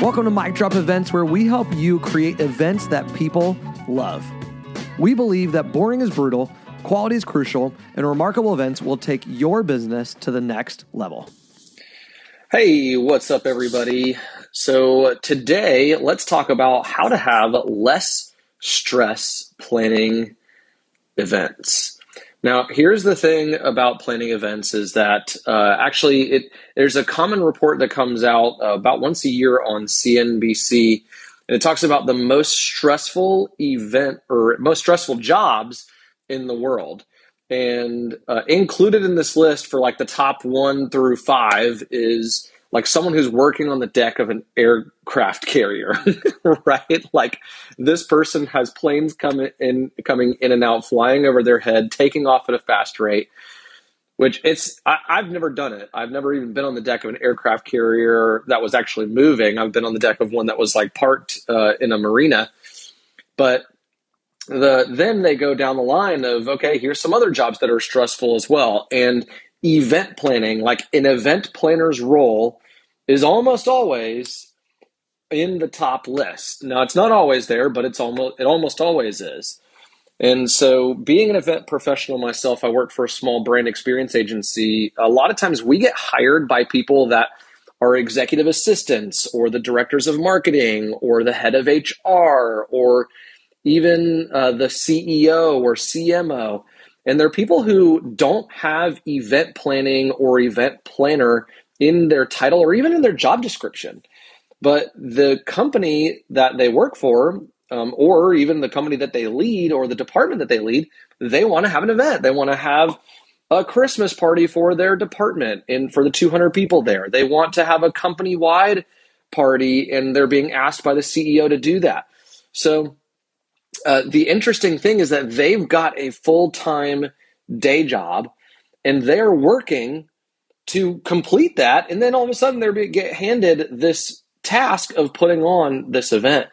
Welcome to Mic Drop Events, where we help you create events that people love. We believe that boring is brutal, quality is crucial, and remarkable events will take your business to the next level. Hey, what's up, everybody? So, today let's talk about how to have less stress planning events. Now, here's the thing about planning events is that uh, actually it there's a common report that comes out uh, about once a year on CNBC, and it talks about the most stressful event or most stressful jobs in the world. And uh, included in this list for like the top one through five is like someone who's working on the deck of an aircraft carrier, right? Like this person has planes coming in, coming in and out, flying over their head, taking off at a fast rate. Which it's I, have never done it. I've never even been on the deck of an aircraft carrier that was actually moving. I've been on the deck of one that was like parked uh, in a marina. But the then they go down the line of okay, here's some other jobs that are stressful as well, and event planning, like an event planner's role, is almost always in the top list. Now it's not always there, but it's almost it almost always is. And so, being an event professional myself, I work for a small brand experience agency. A lot of times, we get hired by people that are executive assistants, or the directors of marketing, or the head of HR, or even uh, the CEO or CMO. And there are people who don't have event planning or event planner in their title or even in their job description. But the company that they work for, um, or even the company that they lead or the department that they lead, they want to have an event. They want to have a Christmas party for their department and for the 200 people there. They want to have a company wide party and they're being asked by the CEO to do that. So uh, the interesting thing is that they've got a full time day job and they're working to complete that. And then all of a sudden they're get handed this task of putting on this event.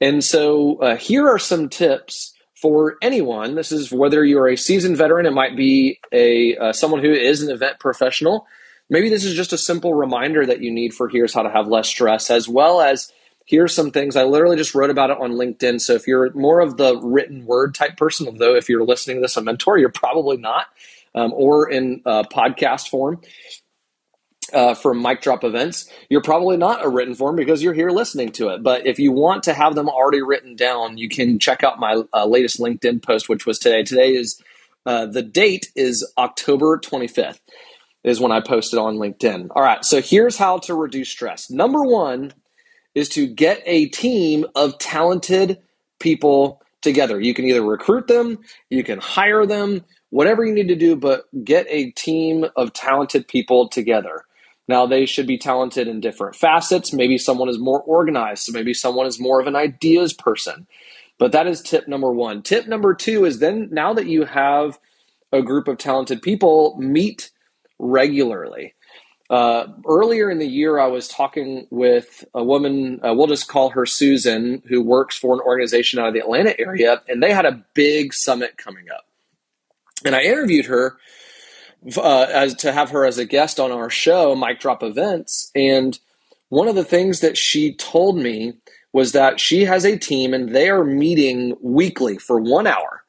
And so uh, here are some tips for anyone. This is whether you're a seasoned veteran, it might be a uh, someone who is an event professional. Maybe this is just a simple reminder that you need for here's how to have less stress, as well as here's some things. I literally just wrote about it on LinkedIn. So if you're more of the written word type person, although if you're listening to this a mentor, you're probably not, um, or in uh, podcast form. Uh, for mic drop events, you're probably not a written form because you're here listening to it. But if you want to have them already written down, you can check out my uh, latest LinkedIn post, which was today. Today is uh, the date is October 25th, is when I posted on LinkedIn. All right, so here's how to reduce stress. Number one is to get a team of talented people together. You can either recruit them, you can hire them, whatever you need to do, but get a team of talented people together. Now, they should be talented in different facets. Maybe someone is more organized, so maybe someone is more of an ideas person. But that is tip number one. Tip number two is then now that you have a group of talented people, meet regularly. Uh, earlier in the year, I was talking with a woman, uh, we'll just call her Susan, who works for an organization out of the Atlanta area, and they had a big summit coming up. And I interviewed her uh, as to have her as a guest on our show, Mic Drop Events. And one of the things that she told me was that she has a team and they are meeting weekly for one hour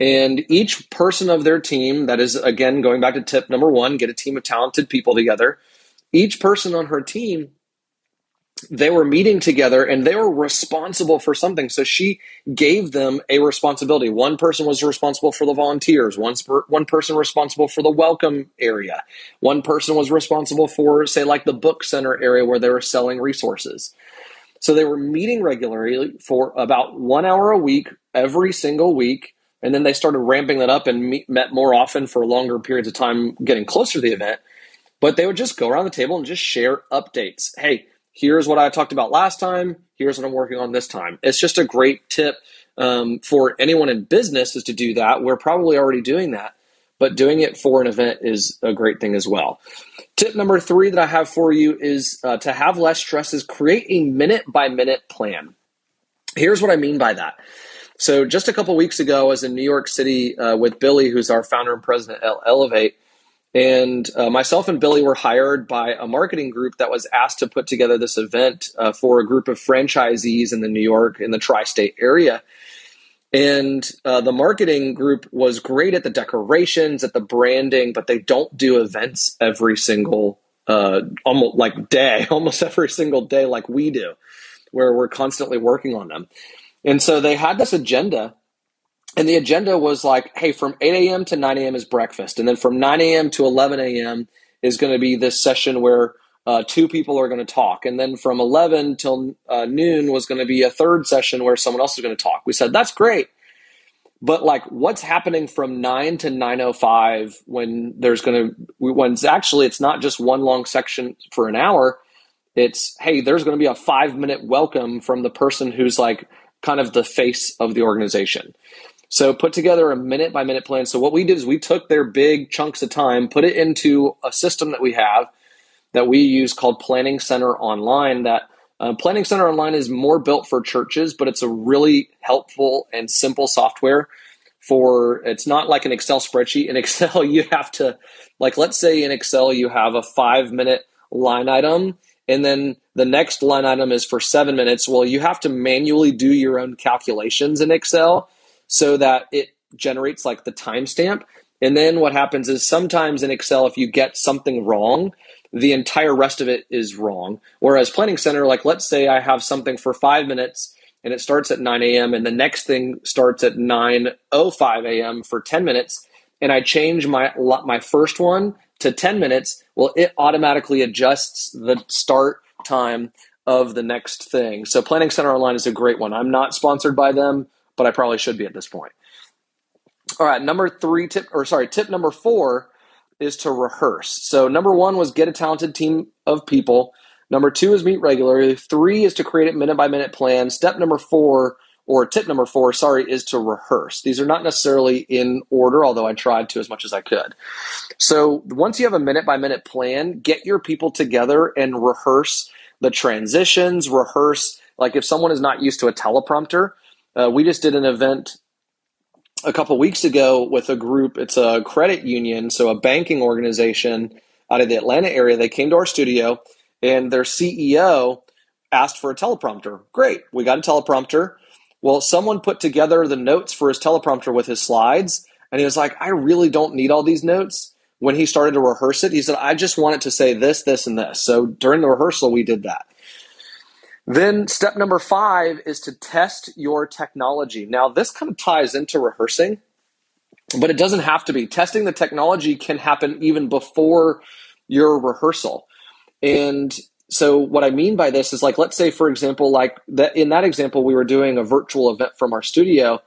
and each person of their team, that is, again, going back to tip number one, get a team of talented people together. Each person on her team, they were meeting together and they were responsible for something. So she gave them a responsibility. One person was responsible for the volunteers, one, one person responsible for the welcome area, one person was responsible for, say, like the book center area where they were selling resources. So they were meeting regularly for about one hour a week, every single week and then they started ramping that up and meet, met more often for longer periods of time, getting closer to the event. But they would just go around the table and just share updates. Hey, here's what I talked about last time. Here's what I'm working on this time. It's just a great tip um, for anyone in business is to do that. We're probably already doing that, but doing it for an event is a great thing as well. Tip number three that I have for you is uh, to have less stress is create a minute by minute plan. Here's what I mean by that. So just a couple weeks ago, I was in New York City uh, with Billy, who's our founder and president at Elevate, And uh, myself and Billy were hired by a marketing group that was asked to put together this event uh, for a group of franchisees in the New York, in the tri state area. And uh, the marketing group was great at the decorations, at the branding, but they don't do events every single, uh, almost like day, almost every single day, like we do, where we're constantly working on them. And so they had this agenda and the agenda was like, hey, from 8 a.m. to 9 a.m. is breakfast. And then from 9 a.m. to 11 a.m. is going to be this session where uh, two people are going to talk. And then from 11 till uh, noon was going to be a third session where someone else is going to talk. We said, that's great. But like, what's happening from 9 to 9.05 when there's going to, when it's actually, it's not just one long section for an hour. It's, hey, there's going to be a five minute welcome from the person who's like kind of the face of the organization. So put together a minute by minute plan. So what we did is we took their big chunks of time, put it into a system that we have that we use called Planning Center Online. That uh, Planning Center Online is more built for churches, but it's a really helpful and simple software for. It's not like an Excel spreadsheet. In Excel, you have to, like, let's say in Excel you have a five minute line item, and then the next line item is for seven minutes. Well, you have to manually do your own calculations in Excel so that it generates like the timestamp. And then what happens is sometimes in Excel, if you get something wrong, the entire rest of it is wrong. Whereas Planning Center, like let's say I have something for five minutes and it starts at 9 a.m. and the next thing starts at 9:05 a.m. for 10 minutes, and I change my my first one to 10 minutes, well, it automatically adjusts the start time of the next thing. So Planning Center Online is a great one. I'm not sponsored by them but I probably should be at this point. All right, number three tip, or sorry, tip number four is to rehearse. So number one was get a talented team of people. Number two is meet regularly. Three is to create a minute by minute plan. Step number four, or tip number four, sorry, is to rehearse. These are not necessarily in order, although I tried to as much as I could. So once you have a minute by minute plan, get your people together and rehearse the transitions, rehearse, like if someone is not used to a teleprompter, uh, we just did an event a couple weeks ago with a group. It's a credit union, so a banking organization out of the Atlanta area. They came to our studio, and their CEO asked for a teleprompter. Great, we got a teleprompter. Well, someone put together the notes for his teleprompter with his slides, and he was like, I really don't need all these notes. When he started to rehearse it, he said, I just want it to say this, this, and this. So during the rehearsal, we did that. Then step number five is to test your technology. Now, this kind of ties into rehearsing, but it doesn't have to be. Testing the technology can happen even before your rehearsal. And so what I mean by this is like, let's say, for example, like that in that example, we were doing a virtual event from our studio.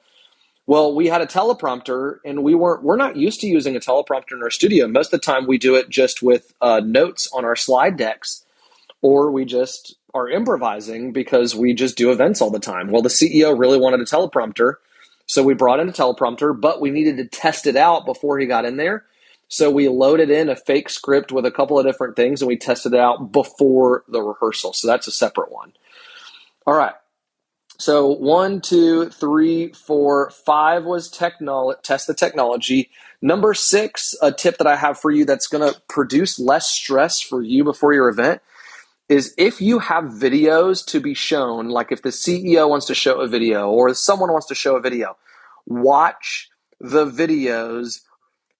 Well, we had a teleprompter and we weren't, we're not used to using a teleprompter in our studio. Most of the time we do it just with uh, notes on our slide decks or we just are improvising because we just do events all the time. Well, the CEO really wanted a teleprompter, so we brought in a teleprompter, but we needed to test it out before he got in there. So we loaded in a fake script with a couple of different things and we tested it out before the rehearsal. So that's a separate one. All right. So one, two, three, four, five was technology. Test the technology. Number six, a tip that I have for you that's going to produce less stress for you before your event is if you have videos to be shown, like if the CEO wants to show a video or someone wants to show a video, watch the videos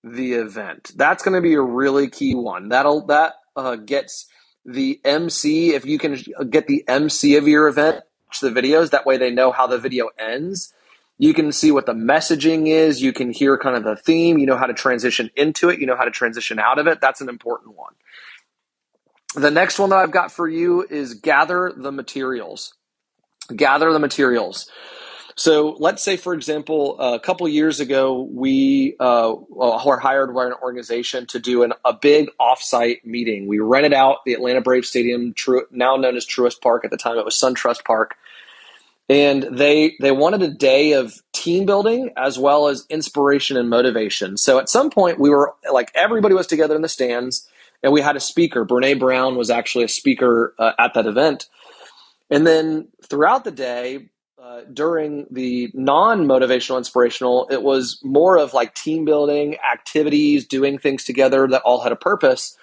the event. That's going to be a really key one. That'll that uh, gets the MC if you can get the MC of your event watch the videos that way they know how the video ends. You can see what the messaging is, you can hear kind of the theme, you know how to transition into it, you know how to transition out of it. That's an important one. The next one that I've got for you is gather the materials. Gather the materials. So let's say, for example, a couple years ago, we uh, were hired by an organization to do an, a big offsite meeting. We rented out the Atlanta Braves Stadium, now known as Truist Park. At the time, it was SunTrust Park, and they they wanted a day of team building as well as inspiration and motivation. So at some point, we were like everybody was together in the stands and we had a speaker. Brene Brown was actually a speaker uh, at that event. And then throughout the day, uh, during the non motivational inspirational, it was more of like team building activities, doing things together that all had a purpose.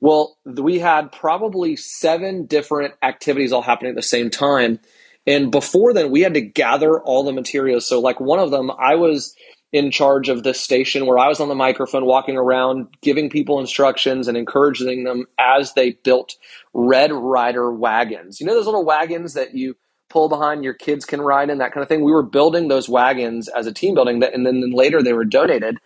Well, we had probably seven different activities all happening at the same time. And before then, we had to gather all the materials. So, like one of them, I was in charge of this station where I was on the microphone walking around, giving people instructions and encouraging them as they built Red Rider wagons. You know, those little wagons that you pull behind your kids can ride in, that kind of thing. We were building those wagons as a team building, that, and then, then later they were donated.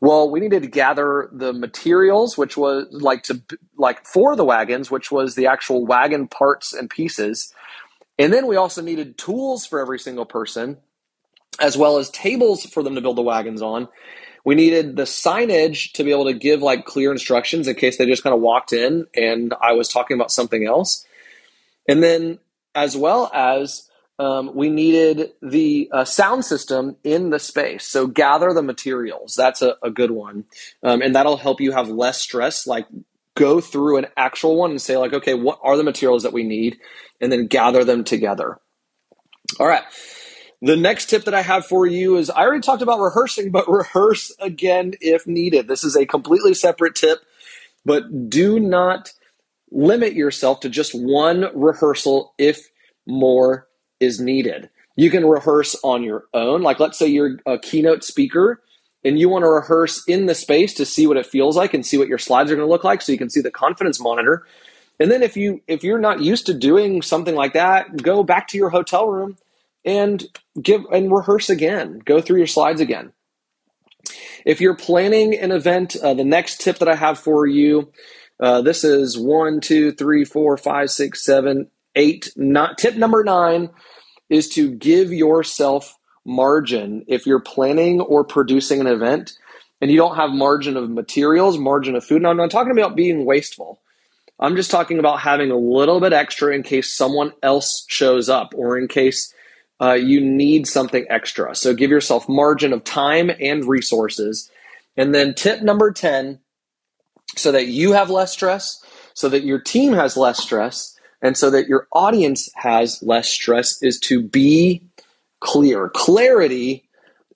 Well, we needed to gather the materials, which was like to like for the wagons, which was the actual wagon parts and pieces. And then we also needed tools for every single person, as well as tables for them to build the wagons on. We needed the signage to be able to give like clear instructions in case they just kind of walked in and I was talking about something else. And then as well as um, we needed the uh, sound system in the space. So gather the materials. That's a, a good one. Um, and that'll help you have less stress. Like go through an actual one and say, like, okay, what are the materials that we need? And then gather them together. All right. The next tip that I have for you is I already talked about rehearsing, but rehearse again if needed. This is a completely separate tip, but do not limit yourself to just one rehearsal if more is needed. You can rehearse on your own. Like, let's say you're a keynote speaker and you want to rehearse in the space to see what it feels like and see what your slides are going to look like so you can see the confidence monitor. And then if you if you're not used to doing something like that, go back to your hotel room and give and rehearse again. Go through your slides again. If you're planning an event, uh, the next tip that I have for you uh, this is one, two, three, four, five, six, seven, eight. Not, tip number nine is to give yourself margin if you're planning or producing an event and you don't have margin of materials, margin of food. Now, I'm not talking about being wasteful. I'm just talking about having a little bit extra in case someone else shows up or in case uh, you need something extra. So give yourself margin of time and resources. And then tip number 10 so that you have less stress, so that your team has less stress, and so that your audience has less stress is to be clear. Clarity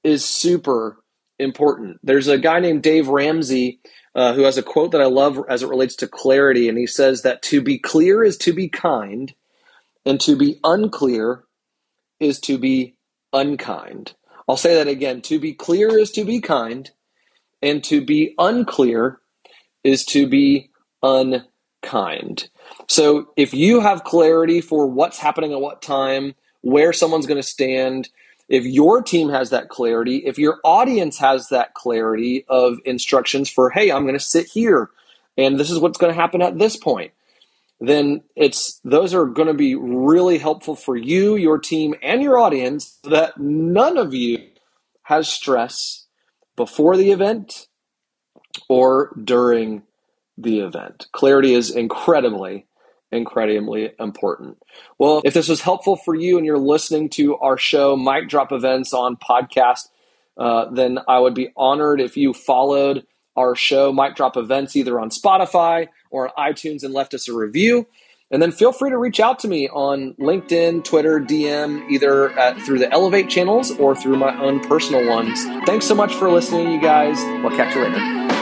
is super important. There's a guy named Dave Ramsey uh, who has a quote that I love as it relates to clarity, and he says that to be clear is to be kind, and to be unclear is to be unkind. I'll say that again. To be clear is to be kind, and to be unclear is to be unkind. So if you have clarity for what's happening at what time, where someone's going to stand, if your team has that clarity, if your audience has that clarity of instructions for, hey, I'm going to sit here and this is what's going to happen at this point, then it's those are going to be really helpful for you, your team, and your audience that none of you has stress before the event or during the event. Clarity is incredibly, incredibly important. Well, if this was helpful for you and you're listening to our show, Mic Drop Events on podcast, uh, then I would be honored if you followed our show, Mic Drop Events, either on Spotify or on iTunes and left us a review. And then feel free to reach out to me on LinkedIn, Twitter, DM, either at, through the Elevate channels or through my own personal ones. Thanks so much for listening, you guys. We'll catch you later.